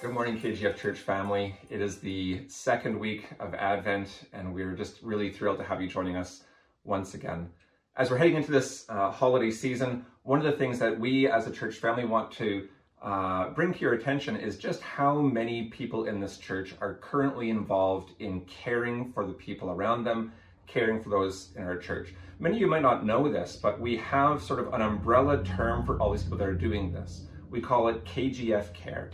Good morning, KGF Church family. It is the second week of Advent, and we're just really thrilled to have you joining us once again. As we're heading into this uh, holiday season, one of the things that we as a church family want to uh, bring to your attention is just how many people in this church are currently involved in caring for the people around them, caring for those in our church. Many of you might not know this, but we have sort of an umbrella term for all these people that are doing this. We call it KGF Care.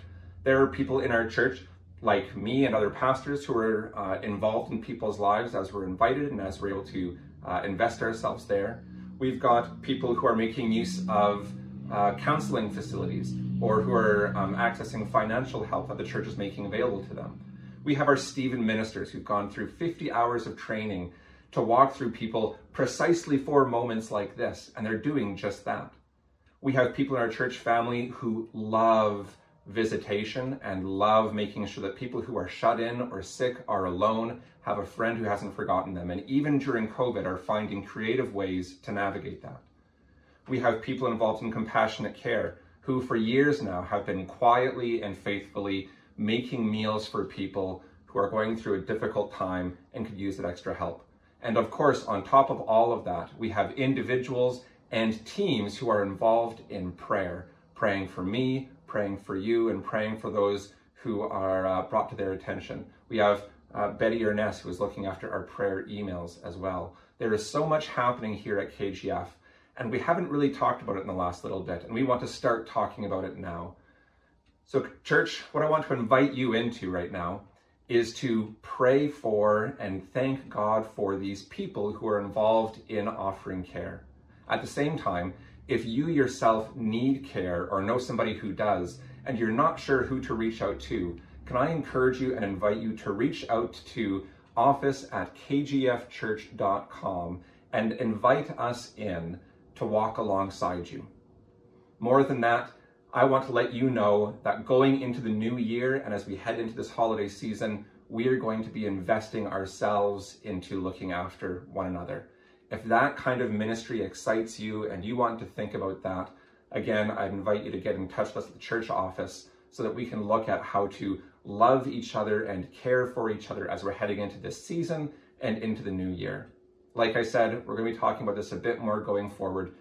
There are people in our church, like me and other pastors, who are uh, involved in people's lives as we're invited and as we're able to uh, invest ourselves there. We've got people who are making use of uh, counseling facilities or who are um, accessing financial help that the church is making available to them. We have our Stephen ministers who've gone through 50 hours of training to walk through people precisely for moments like this, and they're doing just that. We have people in our church family who love visitation and love making sure that people who are shut in or sick are alone have a friend who hasn't forgotten them and even during covid are finding creative ways to navigate that. We have people involved in compassionate care who for years now have been quietly and faithfully making meals for people who are going through a difficult time and could use that extra help. And of course on top of all of that we have individuals and teams who are involved in prayer praying for me praying for you and praying for those who are uh, brought to their attention. We have uh, Betty Ernest, who is looking after our prayer emails as well. There is so much happening here at KGF, and we haven't really talked about it in the last little bit, and we want to start talking about it now. So, church, what I want to invite you into right now is to pray for and thank God for these people who are involved in offering care. At the same time, if you yourself need care or know somebody who does, and you're not sure who to reach out to, can I encourage you and invite you to reach out to office at kgfchurch.com and invite us in to walk alongside you. More than that, I want to let you know that going into the new year and as we head into this holiday season, we are going to be investing ourselves into looking after one another. If that kind of ministry excites you and you want to think about that, again, I'd invite you to get in touch with us at the church office so that we can look at how to love each other and care for each other as we're heading into this season and into the new year. Like I said, we're going to be talking about this a bit more going forward.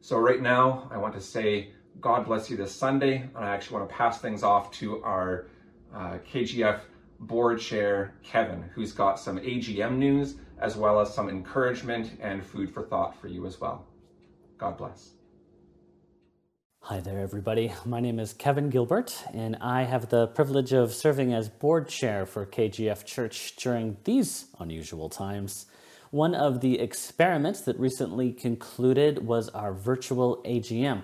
So, right now, I want to say God bless you this Sunday, and I actually want to pass things off to our uh, KGF board chair, Kevin, who's got some AGM news as well as some encouragement and food for thought for you as well. God bless. Hi there, everybody. My name is Kevin Gilbert, and I have the privilege of serving as board chair for KGF Church during these unusual times. One of the experiments that recently concluded was our virtual AGM.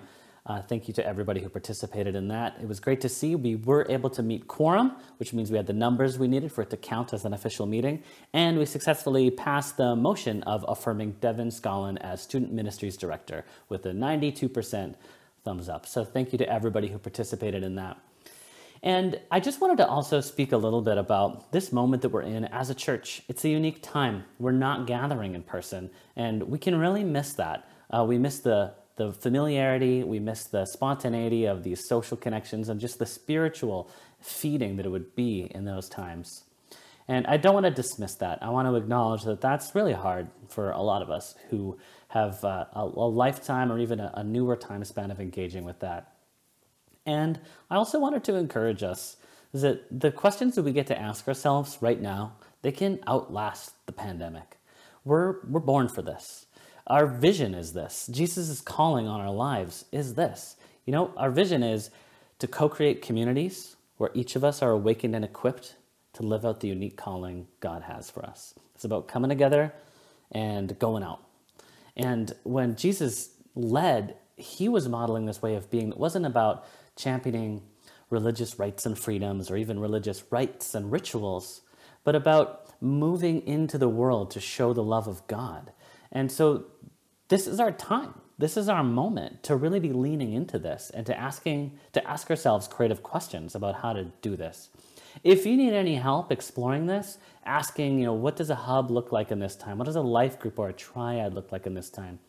Uh, thank you to everybody who participated in that. It was great to see. We were able to meet quorum, which means we had the numbers we needed for it to count as an official meeting. And we successfully passed the motion of affirming Devin Scollin as Student Ministries Director with a 92% thumbs up. So thank you to everybody who participated in that. And I just wanted to also speak a little bit about this moment that we're in as a church. It's a unique time. We're not gathering in person, and we can really miss that. Uh, we miss the the familiarity, we miss the spontaneity of these social connections and just the spiritual feeding that it would be in those times. And I don't want to dismiss that. I want to acknowledge that that's really hard for a lot of us who have uh, a, a, lifetime or even a, a newer time span of engaging with that. And I also wanted to encourage us that the questions that we get to ask ourselves right now, they can outlast the pandemic. We're, we're born for this. Our vision is this. Jesus' calling on our lives is this. You know, our vision is to co create communities where each of us are awakened and equipped to live out the unique calling God has for us. It's about coming together and going out. And when Jesus led, he was modeling this way of being that wasn't about championing religious rights and freedoms or even religious rites and rituals, but about moving into the world to show the love of God and so this is our time. This is our moment to really be leaning into this and to asking to ask ourselves creative questions about how to do this. If you need any help exploring this, asking, you know, what does a hub look like in this time? What does a life group or a triad look like in this time?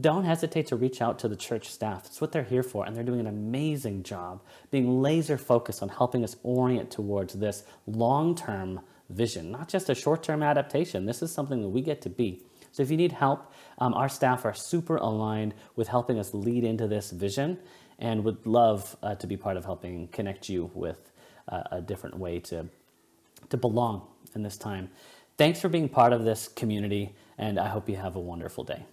don't hesitate to reach out to the church staff. It's what they're here for, and they're doing an amazing job being laser focused on helping us orient towards this long term vision, not just a short term adaptation. This is something that we get to be. So if you need help, um, our staff are super aligned with helping us lead into this vision and would love uh, to be part of helping connect you with uh, a different way to, to belong in this time. Thanks for being part of this community, and I hope you have a wonderful day.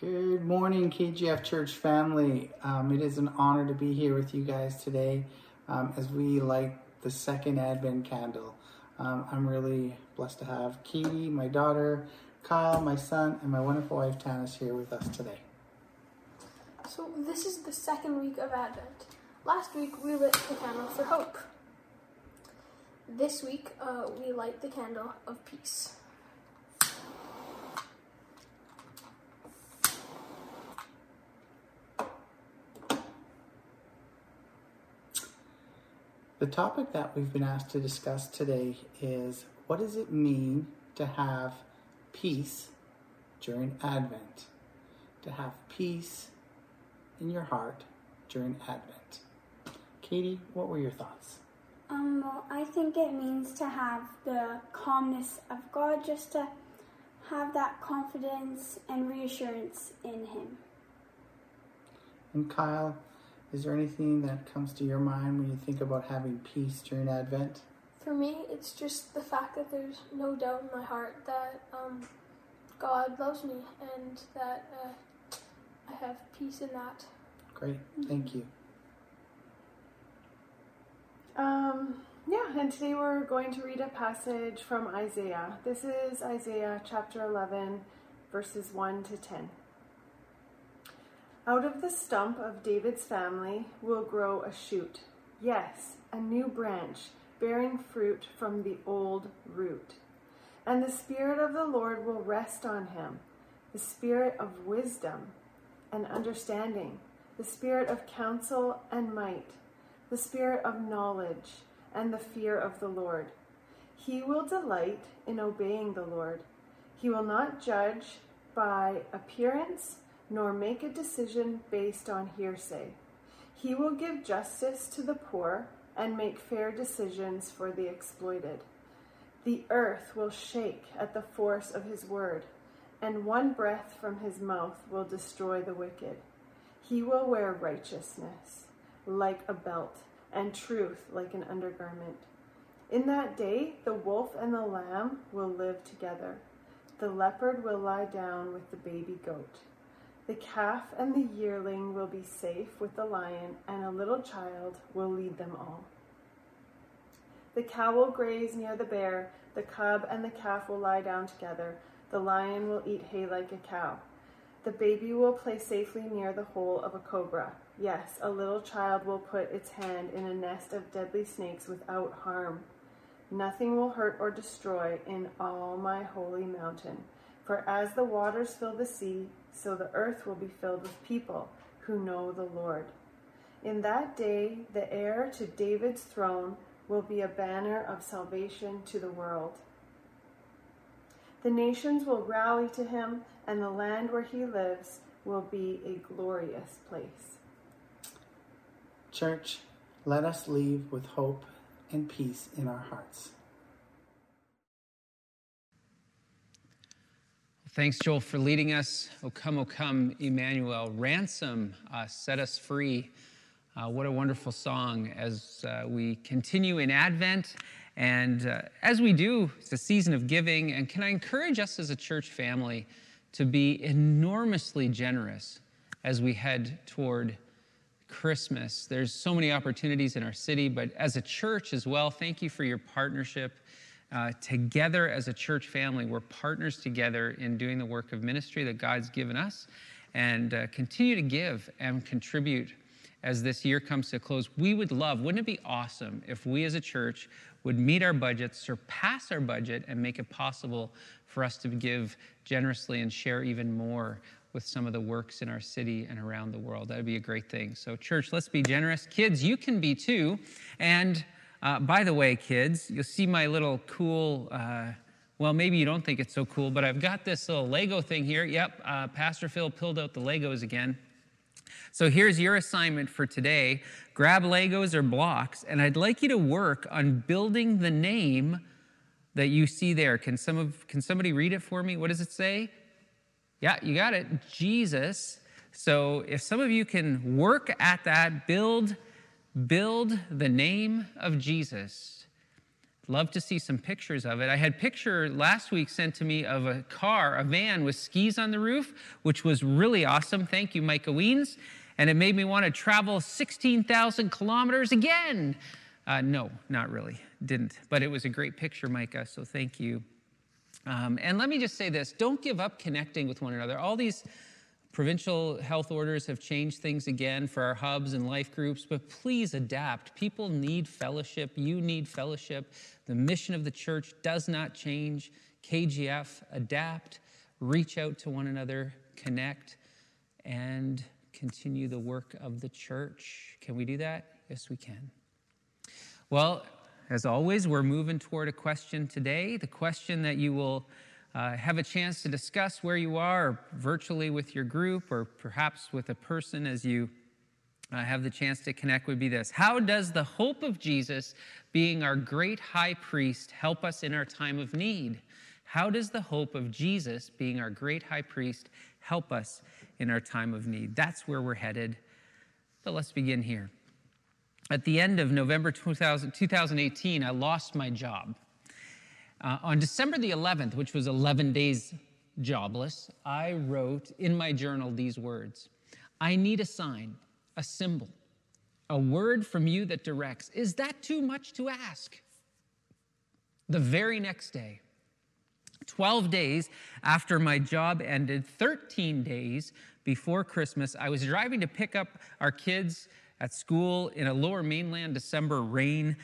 Good morning, KGF Church family. Um, it is an honor to be here with you guys today um, as we light the second Advent candle. Um, I'm really blessed to have Katie, my daughter, Kyle, my son, and my wonderful wife Tanis here with us today. So, this is the second week of Advent. Last week we lit the candle for hope. This week uh, we light the candle of peace. The topic that we've been asked to discuss today is what does it mean to have peace during Advent? To have peace in your heart during Advent. Katie, what were your thoughts? Um, well, I think it means to have the calmness of God, just to have that confidence and reassurance in Him. And Kyle, is there anything that comes to your mind when you think about having peace during Advent? For me, it's just the fact that there's no doubt in my heart that um, God loves me and that uh, I have peace in that. Great, thank you. Um, yeah, and today we're going to read a passage from Isaiah. This is Isaiah chapter 11, verses 1 to 10. Out of the stump of David's family will grow a shoot. Yes, a new branch bearing fruit from the old root. And the Spirit of the Lord will rest on him the Spirit of wisdom and understanding, the Spirit of counsel and might, the Spirit of knowledge and the fear of the Lord. He will delight in obeying the Lord. He will not judge by appearance nor make a decision based on hearsay. He will give justice to the poor and make fair decisions for the exploited. The earth will shake at the force of his word, and one breath from his mouth will destroy the wicked. He will wear righteousness like a belt, and truth like an undergarment. In that day, the wolf and the lamb will live together. The leopard will lie down with the baby goat. The calf and the yearling will be safe with the lion, and a little child will lead them all. The cow will graze near the bear, the cub and the calf will lie down together, the lion will eat hay like a cow. The baby will play safely near the hole of a cobra. Yes, a little child will put its hand in a nest of deadly snakes without harm. Nothing will hurt or destroy in all my holy mountain. For as the waters fill the sea, so the earth will be filled with people who know the Lord. In that day, the heir to David's throne will be a banner of salvation to the world. The nations will rally to him, and the land where he lives will be a glorious place. Church, let us leave with hope and peace in our hearts. Thanks, Joel, for leading us. O come, O come, Emmanuel. Ransom us, set us free. Uh, what a wonderful song as uh, we continue in Advent. And uh, as we do, it's a season of giving. And can I encourage us as a church family to be enormously generous as we head toward Christmas? There's so many opportunities in our city, but as a church as well, thank you for your partnership uh, together as a church family. We're partners together in doing the work of ministry that God's given us and uh, continue to give and contribute as this year comes to a close. We would love, wouldn't it be awesome if we as a church would meet our budget, surpass our budget, and make it possible for us to give generously and share even more with some of the works in our city and around the world. That would be a great thing. So, church, let's be generous. Kids, you can be too. And uh, by the way, kids, you'll see my little cool uh, Well, maybe you don't think it's so cool, but I've got this little Lego thing here. Yep, uh, Pastor Phil pulled out the Legos again. So here's your assignment for today grab Legos or blocks, and I'd like you to work on building the name that you see there. Can, some of, can somebody read it for me? What does it say? Yeah, you got it. Jesus. So if some of you can work at that, build, build the name of Jesus. Love to see some pictures of it. I had picture last week sent to me of a car, a van with skis on the roof, which was really awesome. Thank you, Micah Weens. And it made me want to travel 16,000 kilometers again. Uh, no, not really. Didn't. But it was a great picture, Micah, so thank you. Um, and let me just say this don't give up connecting with one another. All these Provincial health orders have changed things again for our hubs and life groups, but please adapt. People need fellowship. You need fellowship. The mission of the church does not change. KGF, adapt, reach out to one another, connect, and continue the work of the church. Can we do that? Yes, we can. Well, as always, we're moving toward a question today, the question that you will uh, have a chance to discuss where you are virtually with your group or perhaps with a person as you uh, have the chance to connect would be this How does the hope of Jesus being our great high priest help us in our time of need? How does the hope of Jesus being our great high priest help us in our time of need? That's where we're headed. But let's begin here. At the end of November 2000, 2018, I lost my job. Uh, on December the 11th, which was 11 days jobless, I wrote in my journal these words I need a sign, a symbol, a word from you that directs. Is that too much to ask? The very next day, 12 days after my job ended, 13 days before Christmas, I was driving to pick up our kids at school in a lower mainland December rain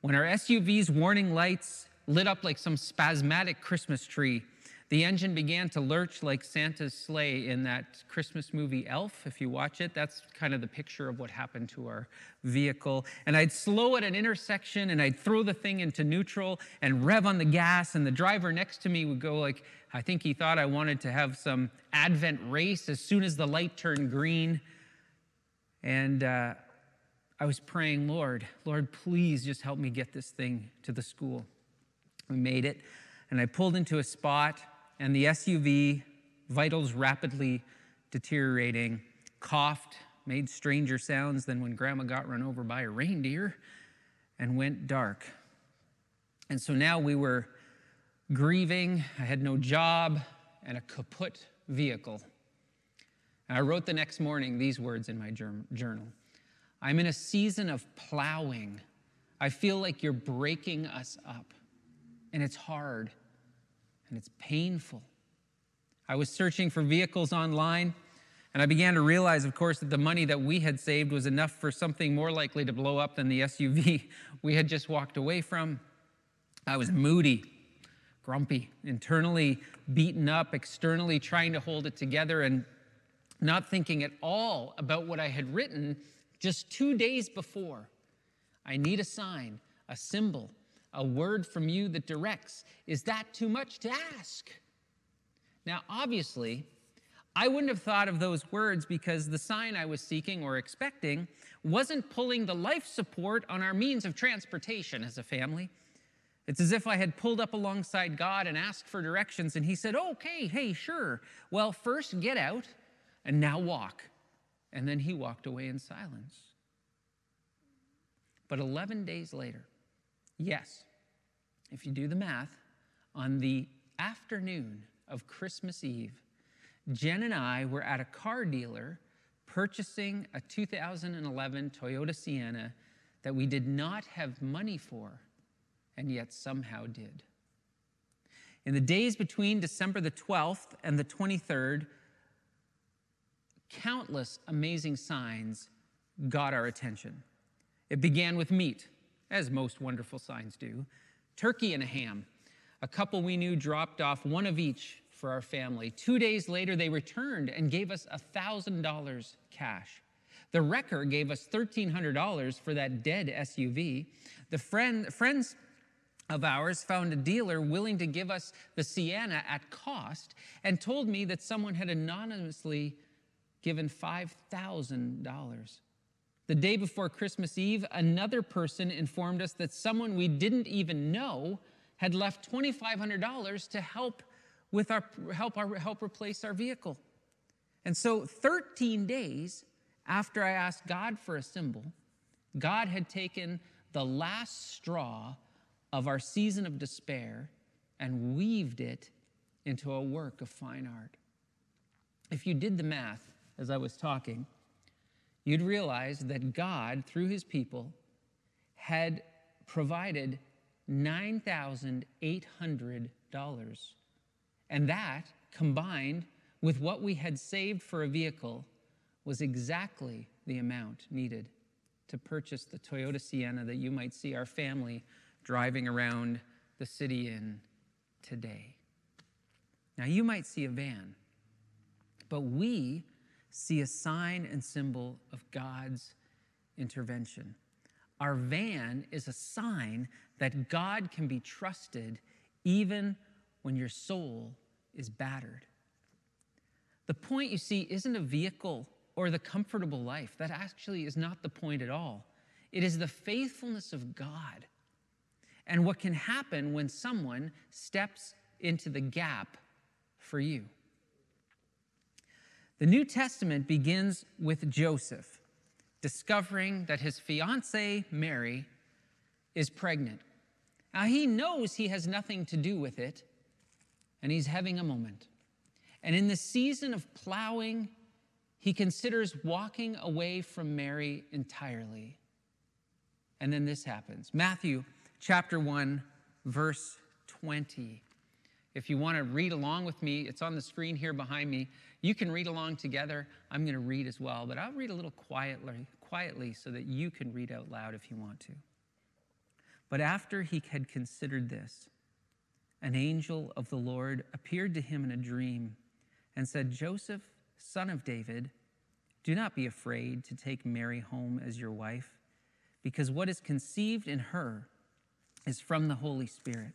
when our SUV's warning lights lit up like some spasmodic Christmas tree. The engine began to lurch like Santa's sleigh in that Christmas movie Elf. If you watch it, that's kind of the picture of what happened to our vehicle. And I'd slow at an intersection and I'd throw the thing into neutral and rev on the gas, and the driver next to me would go like, I think he thought I wanted to have some Advent race as soon as the light turned green. And uh, I was praying, Lord, Lord, please just help me get this thing to the school. We made it, and I pulled into a spot, and the SUV, vitals rapidly deteriorating, coughed, made stranger sounds than when grandma got run over by a reindeer, and went dark. And so now we were grieving. I had no job and a kaput vehicle. And I wrote the next morning these words in my journal I'm in a season of plowing. I feel like you're breaking us up and it's hard and it's painful. I was searching for vehicles online, and I began to realize, of course, that the money that we had saved was enough for something more likely to blow up than the SUV we had just walked away from. I was moody, grumpy, internally beaten up, externally trying to hold it together, and not thinking at all about what I had written just two days before. I need a sign, a symbol, a word from you that directs. Is that too much to ask? Now, obviously, I wouldn't have thought of those words because the sign I was seeking or expecting wasn't pulling the life support on our means of transportation as a family. It's as if I had pulled up alongside God and asked for directions, and He said, Okay, hey, sure. Well, first get out and now walk. And then He walked away in silence. But 11 days later, Yes, if you do the math, on the afternoon of Christmas Eve, Jen and I were at a car dealer purchasing a 2011 Toyota Sienna that we did not have money for, and yet somehow did. In the days between December the 12th and the 23rd, countless amazing signs got our attention. It began with meat as most wonderful signs do, turkey and a ham. A couple we knew dropped off one of each for our family. Two days later, they returned and gave us $1,000 cash. The wrecker gave us $1,300 for that dead SUV. The friend, friends of ours found a dealer willing to give us the Sienna at cost and told me that someone had anonymously given $5,000. The day before Christmas Eve, another person informed us that someone we didn't even know had left $2,500 to help with our help our help replace our vehicle. And so 13 days after I asked God for a symbol, God had taken the last straw of our season of despair and weaved it into a work of fine art. If you did the math as I was talking, you'd realize that God, through his people, had provided $9,800. And that, combined with what we had saved for a vehicle, was exactly the amount needed to purchase the Toyota Sienna that you might see our family driving around the city in today. Now, you might see a van, but we see a sign and symbol of God's intervention. Our van is a sign that God can be trusted even when your soul is battered. The point, you see, isn't a vehicle or the comfortable life. That actually is not the point at all. It is the faithfulness of God and what can happen when someone steps into the gap for you. The New Testament begins with Joseph discovering that his fiancee Mary is pregnant. Now he knows he has nothing to do with it, and he's having a moment. And in the season of plowing, he considers walking away from Mary entirely. And then this happens Matthew chapter 1, verse 20. If you want to read along with me, it's on the screen here behind me. You can read along together. I'm going to read as well, but I'll read a little quietly, quietly so that you can read out loud if you want to. But after he had considered this, an angel of the Lord appeared to him in a dream and said, Joseph, son of David, do not be afraid to take Mary home as your wife, because what is conceived in her is from the Holy Spirit.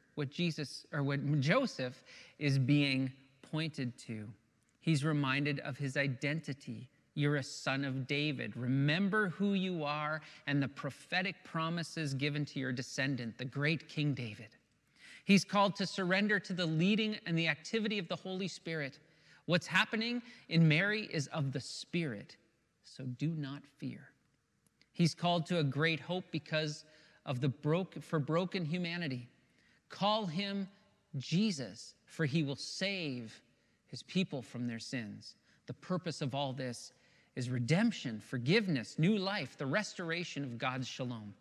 what Jesus or what Joseph is being pointed to. He's reminded of his identity. You're a son of David. Remember who you are and the prophetic promises given to your descendant, the great King David. He's called to surrender to the leading and the activity of the Holy Spirit. What's happening in Mary is of the Spirit, so do not fear. He's called to a great hope because of the broke, for broken humanity. Call him Jesus, for he will save his people from their sins. The purpose of all this is redemption, forgiveness, new life, the restoration of God's shalom.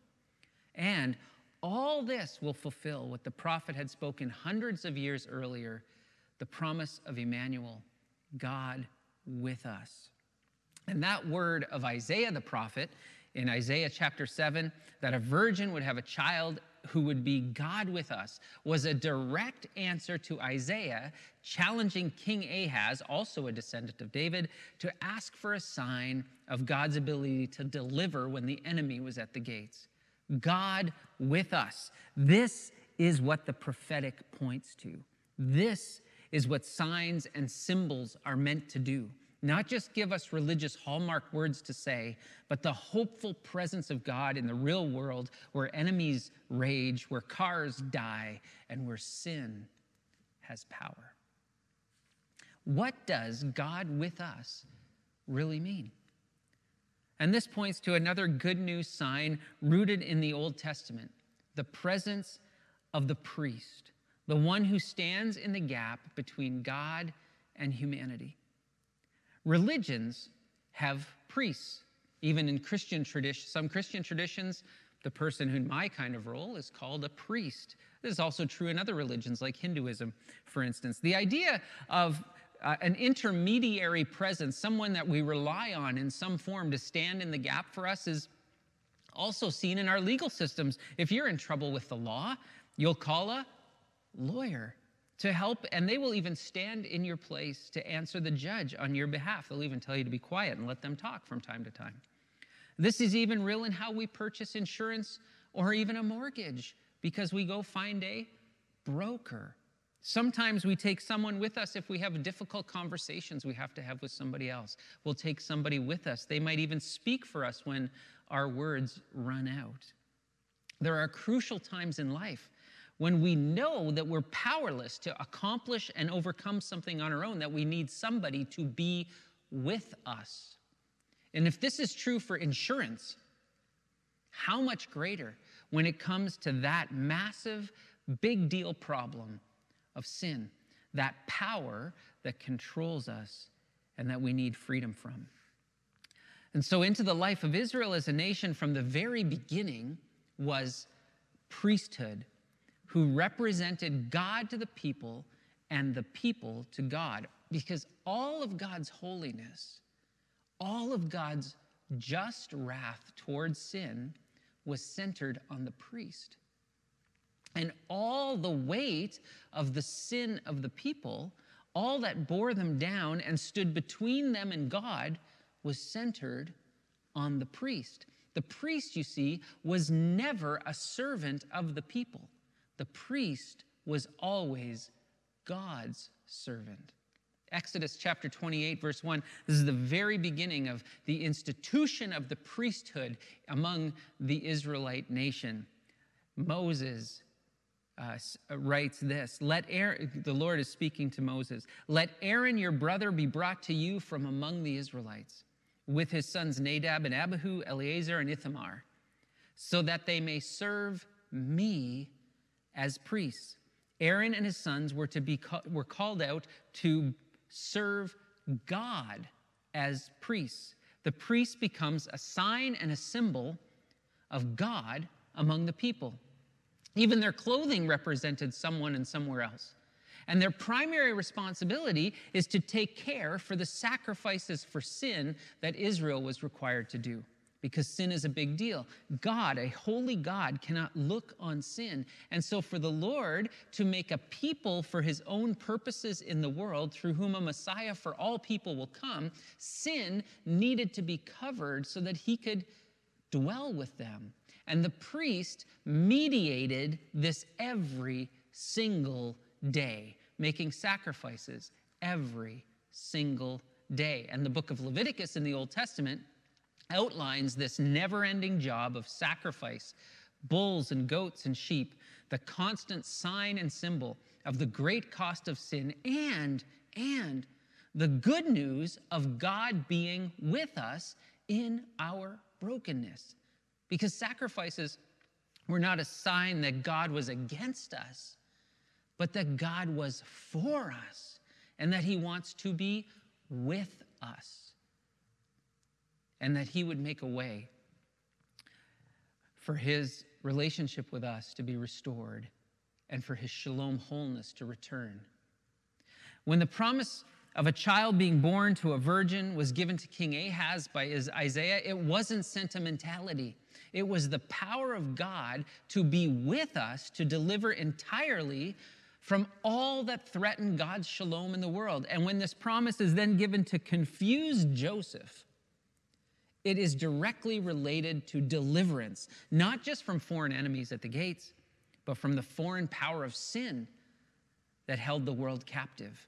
And all this will fulfill what the prophet had spoken hundreds of years earlier the promise of Emmanuel, God with us. And that word of Isaiah the prophet in Isaiah chapter 7 that a virgin would have a child who would be God with us was a direct answer to Isaiah challenging King Ahaz, also a descendant of David, to ask for a sign of God's ability to deliver when the enemy was at the gates. God with us. This is what the prophetic points to. This is what signs and symbols are meant to do not just give us religious hallmark words to say, but the hopeful presence of God in the real world where enemies rage, where cars die, and where sin has power. What does God with us really mean? And this points to another good news sign rooted in the Old Testament the presence of the priest, the one who stands in the gap between God and humanity. Religions have priests. Even in Christian tradition, some Christian traditions, The person who in my kind of role is called a priest. This is also true in other religions like Hinduism, for instance. The idea of uh, an intermediary presence, someone that we rely on in some form to stand in the gap for us, is also seen in our legal systems. If you're in trouble with the law, you'll call a lawyer to help, and they will even stand in your place to answer the judge on your behalf. They'll even tell you to be quiet and let them talk from time to time. This is even real in how we purchase insurance or even a mortgage because we go find a broker. Sometimes we take someone with us if we have difficult conversations we have to have with somebody else. We'll take somebody with us. They might even speak for us when our words run out. There are crucial times in life when we know that we're powerless to accomplish and overcome something on our own, that we need somebody to be with us. And if this is true for insurance, how much greater when it comes to that massive, big deal problem of sin, that power that controls us and that we need freedom from. And so, into the life of Israel as a nation from the very beginning was priesthood who represented God to the people and the people to God. Because all of God's holiness, all of God's just wrath towards sin was centered on the priest. And all the weight of the sin of the people, all that bore them down and stood between them and God, was centered on the priest. The priest, you see, was never a servant of the people. The priest was always God's servant. Exodus chapter 28, verse 1. This is the very beginning of the institution of the priesthood among the Israelite nation. Moses uh, uh, writes this Let Aaron, the Lord is speaking to Moses, let Aaron your brother be brought to you from among the Israelites, with his sons Nadab and Abihu, Eleazar and Ithamar, so that they may serve me as priests. Aaron and his sons were to be were called out to serve God as priests. The priest becomes a sign and a symbol of God among the people. Even their clothing represented someone and somewhere else. And their primary responsibility is to take care for the sacrifices for sin that Israel was required to do because sin is a big deal. God, a holy God, cannot look on sin. And so, for the Lord to make a people for his own purposes in the world, through whom a Messiah for all people will come, sin needed to be covered so that he could dwell with them. And the priest mediated this every single day, making sacrifices every single day. And the book of Leviticus in the Old Testament outlines this never ending job of sacrifice bulls and goats and sheep, the constant sign and symbol of the great cost of sin and, and the good news of God being with us in our brokenness. Because sacrifices were not a sign that God was against us, but that God was for us and that He wants to be with us and that He would make a way for His relationship with us to be restored and for His shalom wholeness to return. When the promise of a child being born to a virgin was given to King Ahaz by Isaiah, it wasn't sentimentality. It was the power of God to be with us to deliver entirely from all that threatened God's shalom in the world. And when this promise is then given to confuse Joseph, it is directly related to deliverance, not just from foreign enemies at the gates, but from the foreign power of sin that held the world captive.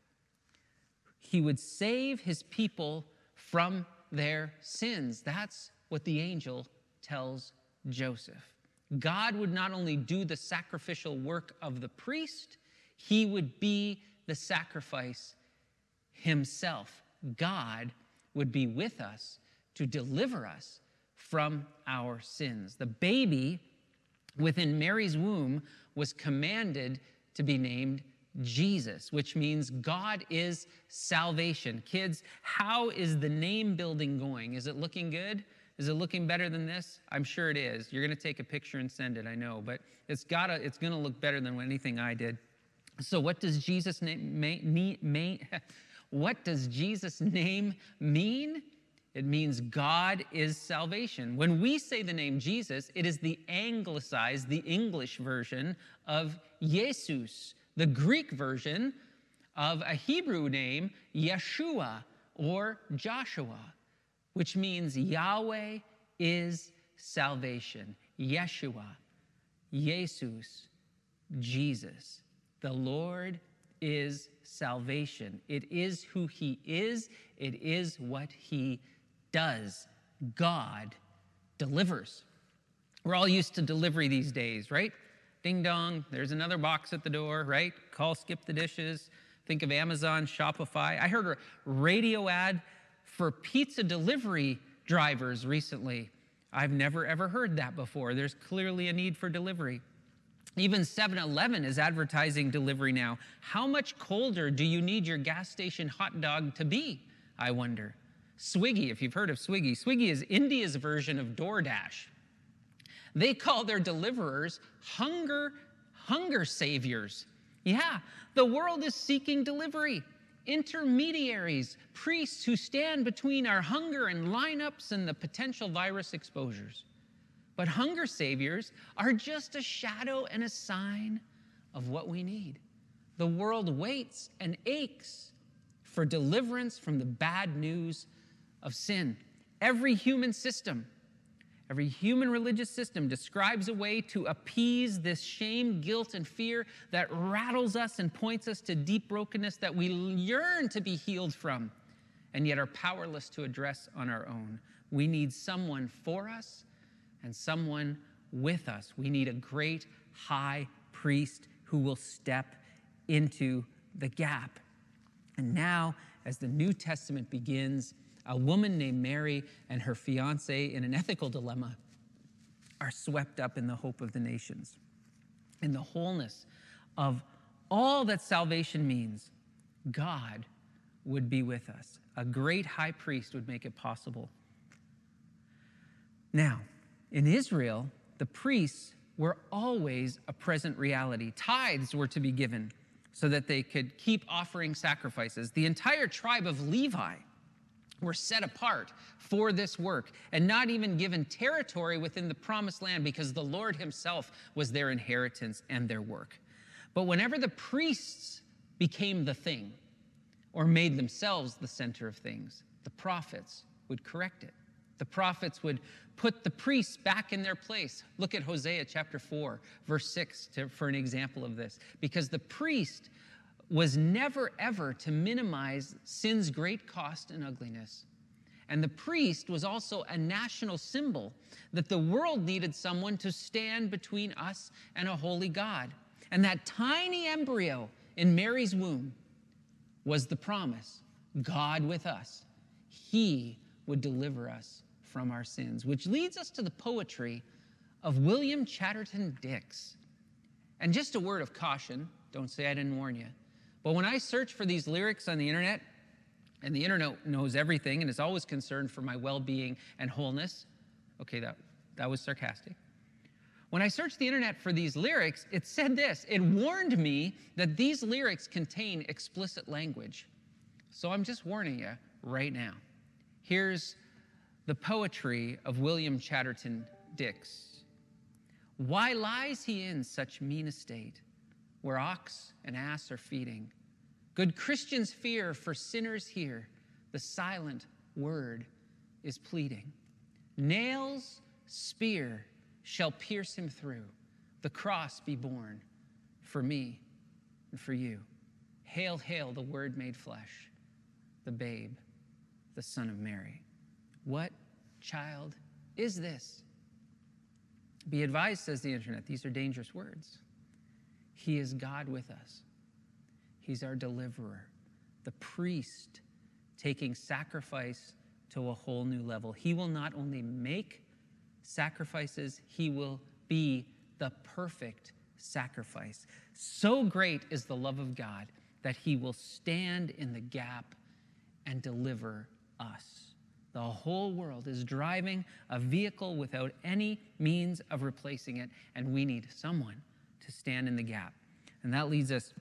He would save his people from their sins. That's what the angel tells Joseph. God would not only do the sacrificial work of the priest, he would be the sacrifice himself. God would be with us to deliver us from our sins. The baby within Mary's womb was commanded to be named Jesus, which means God is salvation. Kids, how is the name building going? Is it looking good? Is it looking better than this? I'm sure it is. You're going to take a picture and send it, I know, but it's got to it's going to look better than anything I did. So what does Jesus name mean? What does Jesus name mean? It means God is salvation. When we say the name Jesus, it is the anglicized, the English version of Jesus, the Greek version of a Hebrew name, Yeshua or Joshua, which means Yahweh is salvation. Yeshua, Jesus, Jesus. The Lord is salvation. It is who He is, it is what He does. God delivers. We're all used to delivery these days, right? Ding dong, there's another box at the door, right? Call, skip the dishes. Think of Amazon, Shopify. I heard a radio ad for pizza delivery drivers recently. I've never ever heard that before. There's clearly a need for delivery. Even 7 Eleven is advertising delivery now. How much colder do you need your gas station hot dog to be? I wonder. Swiggy, if you've heard of Swiggy, Swiggy is India's version of DoorDash. They call their deliverers hunger hunger saviors. Yeah, the world is seeking delivery. Intermediaries, priests who stand between our hunger and lineups and the potential virus exposures. But hunger saviors are just a shadow and a sign of what we need. The world waits and aches for deliverance from the bad news of sin. Every human system, every human religious system describes a way to appease this shame, guilt, and fear that rattles us and points us to deep brokenness that we yearn to be healed from and yet are powerless to address on our own. We need someone for us and someone with us. We need a great high priest who will step into the gap. And now, as the New Testament begins, a woman named Mary and her fiance in an ethical dilemma are swept up in the hope of the nations. In the wholeness of all that salvation means, God would be with us. A great high priest would make it possible. Now, in Israel, the priests were always a present reality. Tithes were to be given so that they could keep offering sacrifices. The entire tribe of Levi were set apart for this work and not even given territory within the promised land because the Lord Himself was their inheritance and their work. But whenever the priests became the thing or made themselves the center of things, the prophets would correct it. The prophets would put the priests back in their place. Look at Hosea chapter 4, verse 6 to, for an example of this. Because the priest was never ever to minimize sin's great cost and ugliness. And the priest was also a national symbol that the world needed someone to stand between us and a holy God. And that tiny embryo in Mary's womb was the promise God with us. He would deliver us from our sins, which leads us to the poetry of William Chatterton Dix. And just a word of caution don't say I didn't warn you. But when I search for these lyrics on the internet, and the internet knows everything and is always concerned for my well being and wholeness, okay, that, that was sarcastic. When I searched the internet for these lyrics, it said this it warned me that these lyrics contain explicit language. So I'm just warning you right now. Here's the poetry of William Chatterton Dix. Why lies he in such mean estate, where ox and ass are feeding? Good Christians fear, for sinners hear, the silent word is pleading. Nails, spear shall pierce him through, the cross be borne for me and for you. Hail, hail, the word made flesh, the babe, the Son of Mary. What child is this? Be advised, says the internet, these are dangerous words. He is God with us, He's our deliverer, the priest taking sacrifice to a whole new level. He will not only make sacrifices, He will be the perfect sacrifice. So great is the love of God that He will stand in the gap and deliver us The whole world is driving a vehicle without any means of replacing it, and we need someone to stand in the gap. And that leads us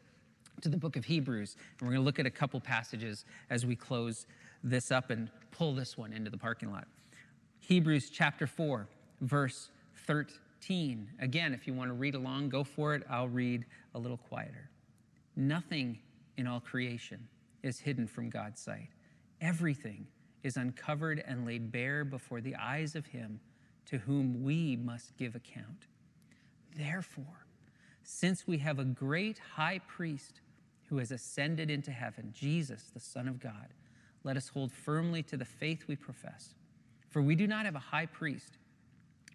to the book of Hebrews. And we're going to look at a couple passages as we close this up and pull this one into the parking lot. Hebrews chapter 4, verse 13. Again, if you want to read along, go for it. I'll read a little quieter. Nothing in all creation is hidden from God's sight. Everything is uncovered and laid bare before the eyes of Him to whom we must give account. Therefore, since we have a great high priest who has ascended into heaven, Jesus, the Son of God, let us hold firmly to the faith we profess. For we do not have a high priest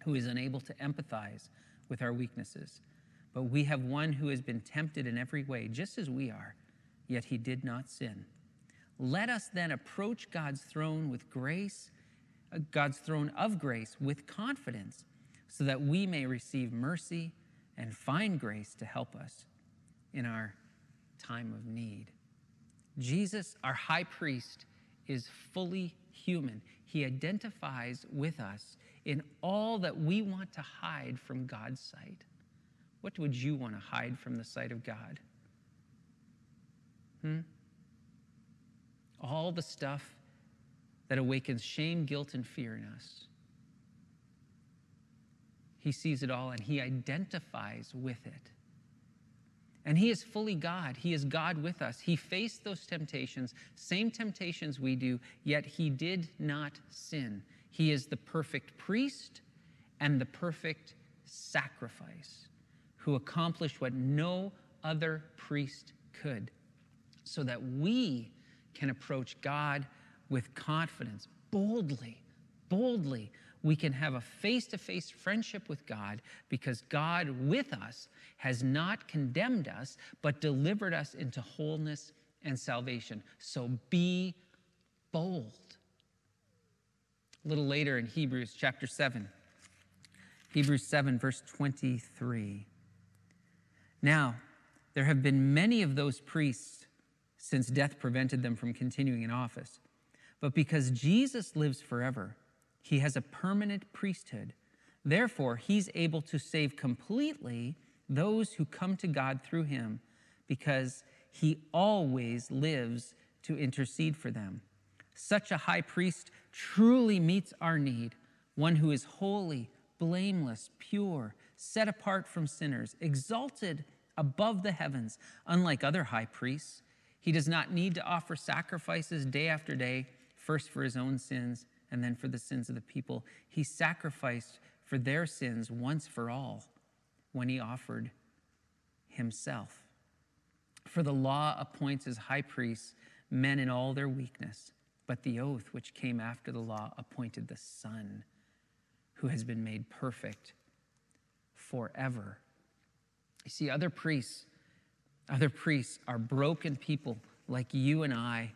who is unable to empathize with our weaknesses, but we have one who has been tempted in every way, just as we are, yet he did not sin. Let us then approach God's throne with grace, uh, God's throne of grace with confidence, so that we may receive mercy and find grace to help us in our time of need. Jesus, our high priest, is fully human. He identifies with us in all that we want to hide from God's sight. What would you want to hide from the sight of God? Hmm? All the stuff that awakens shame, guilt, and fear in us. He sees it all and he identifies with it. And he is fully God. He is God with us. He faced those temptations, same temptations we do, yet he did not sin. He is the perfect priest and the perfect sacrifice who accomplished what no other priest could, so that we can approach God with confidence, boldly, boldly, we can have a face to face friendship with God because God with us has not condemned us, but delivered us into wholeness and salvation. So be bold. A little later in Hebrews chapter 7, Hebrews 7, verse 23. Now, there have been many of those priests since death prevented them from continuing in office. But because Jesus lives forever, he has a permanent priesthood. Therefore, he's able to save completely those who come to God through him because he always lives to intercede for them. Such a high priest truly meets our need, one who is holy, blameless, pure, set apart from sinners, exalted above the heavens, unlike other high priests. He does not need to offer sacrifices day after day, first for his own sins and then for the sins of the people. He sacrificed for their sins once for all when he offered himself. For the law appoints as high priests men in all their weakness, but the oath which came after the law appointed the Son, who has been made perfect forever. You see, other priests, other priests are broken people like you and I,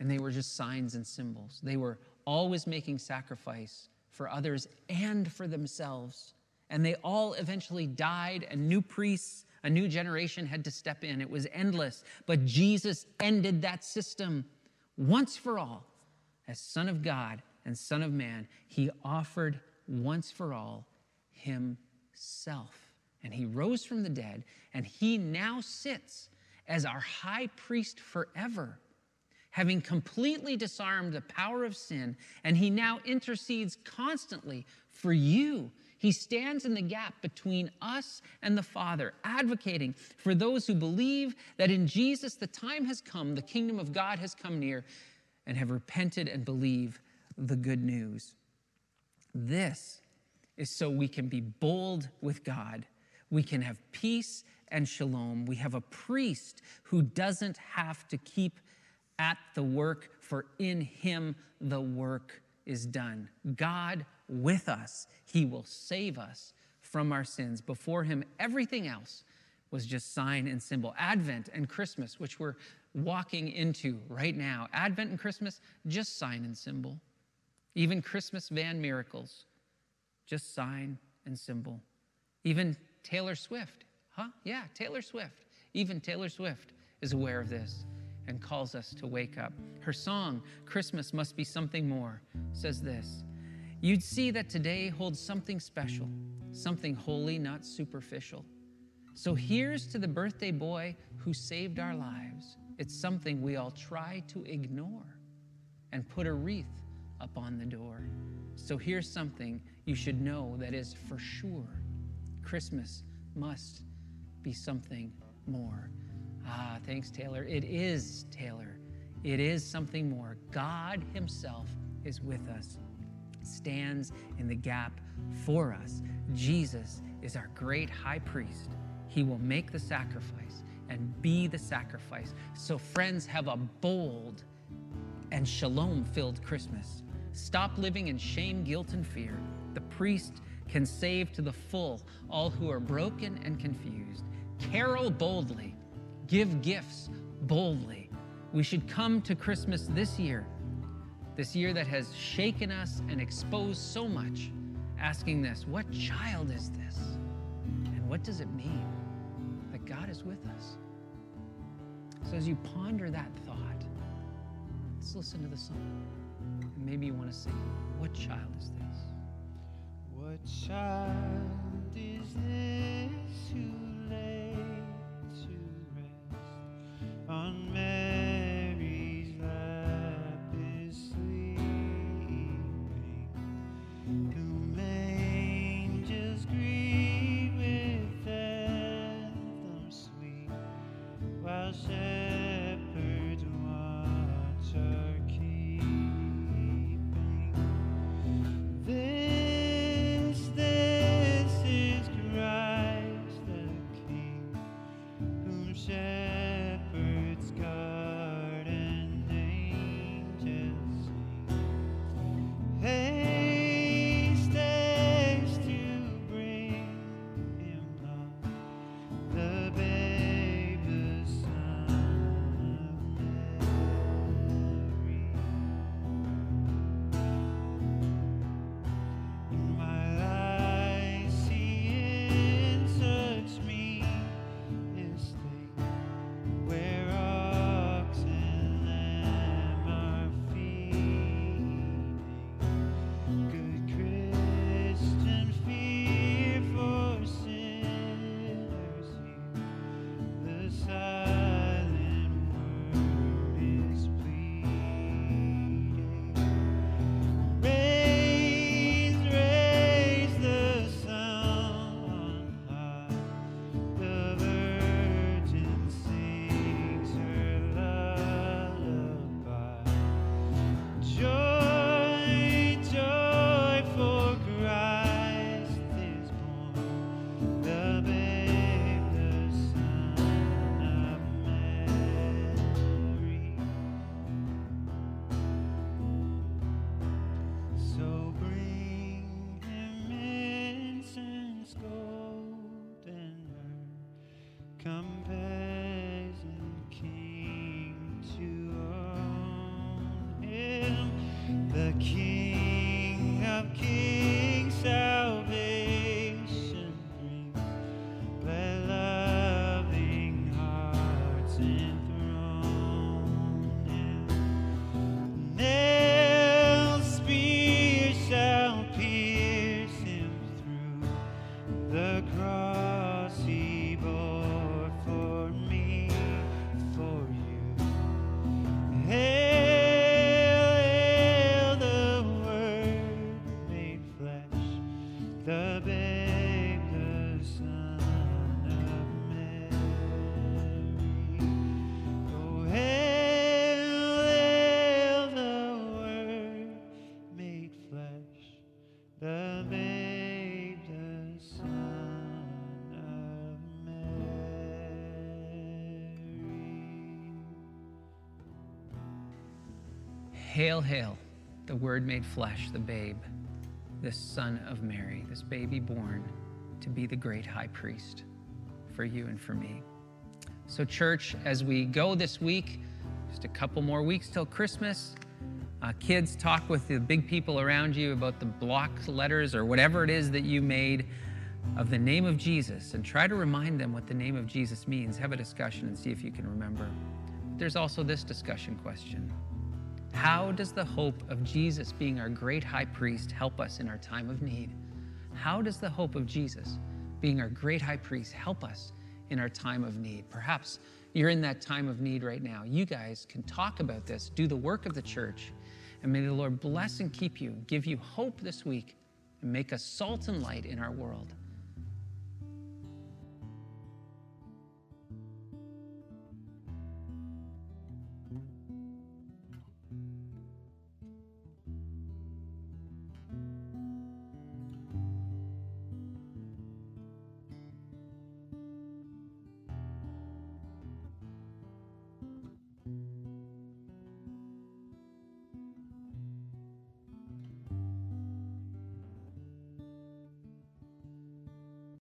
and they were just signs and symbols. They were always making sacrifice for others and for themselves. And they all eventually died, and new priests, a new generation had to step in. It was endless. But Jesus ended that system once for all. As Son of God and Son of Man, he offered once for all himself. And he rose from the dead, and he now sits as our high priest forever having completely disarmed the power of sin, and he now intercedes constantly for you. He stands in the gap between us and the Father, advocating for those who believe that in Jesus the time has come, the kingdom of God has come near, and have repented and believe the good news. This is so we can be bold with God. We can have peace and shalom. We have a priest who doesn't have to keep at the work, for in him the work is done. God with us, he will save us from our sins. Before him, everything else was just sign and symbol. Advent and Christmas, which we're walking into right now, Advent and Christmas, just sign and symbol. Even Christmas van miracles, just sign and symbol. Even Taylor Swift, huh? Yeah, Taylor Swift. Even Taylor Swift is aware of this and calls us to wake up. Her song, Christmas Must Be Something More, says this You'd see that today holds something special, something holy, not superficial. So here's to the birthday boy who saved our lives. It's something we all try to ignore and put a wreath up on the door. So here's something you should know that is for sure Christmas must be something more. Ah, thanks, Taylor. It is, Taylor. It is something more. God Himself is with us, stands in the gap for us. Jesus is our great high priest. He will make the sacrifice and be the sacrifice. So, friends, have a bold and shalom filled Christmas. Stop living in shame, guilt, and fear. The priest can save to the full all who are broken and confused. Carol boldly, give gifts boldly. We should come to Christmas this year, this year that has shaken us and exposed so much, asking this what child is this? And what does it mean that God is with us? So, as you ponder that thought, let's listen to the song. And maybe you want to sing, What child is this? What child is this who lay on Come, Hail, hail, the Word made flesh, the babe, this Son of Mary, this baby born to be the great high priest for you and for me. So, church, as we go this week, just a couple more weeks till Christmas, uh, kids, talk with the big people around you about the block letters or whatever it is that you made of the name of Jesus and try to remind them what the name of Jesus means. Have a discussion and see if you can remember. there's also this discussion question How does the hope of Jesus being our great high priest help us in our time of need? How does the hope of Jesus being our great high priest help us in our time of need? Perhaps you're in that time of need right now. You guys can talk about this, do the work of the church, and may the Lord bless and keep you, give you hope this week, and make us salt and light in our world.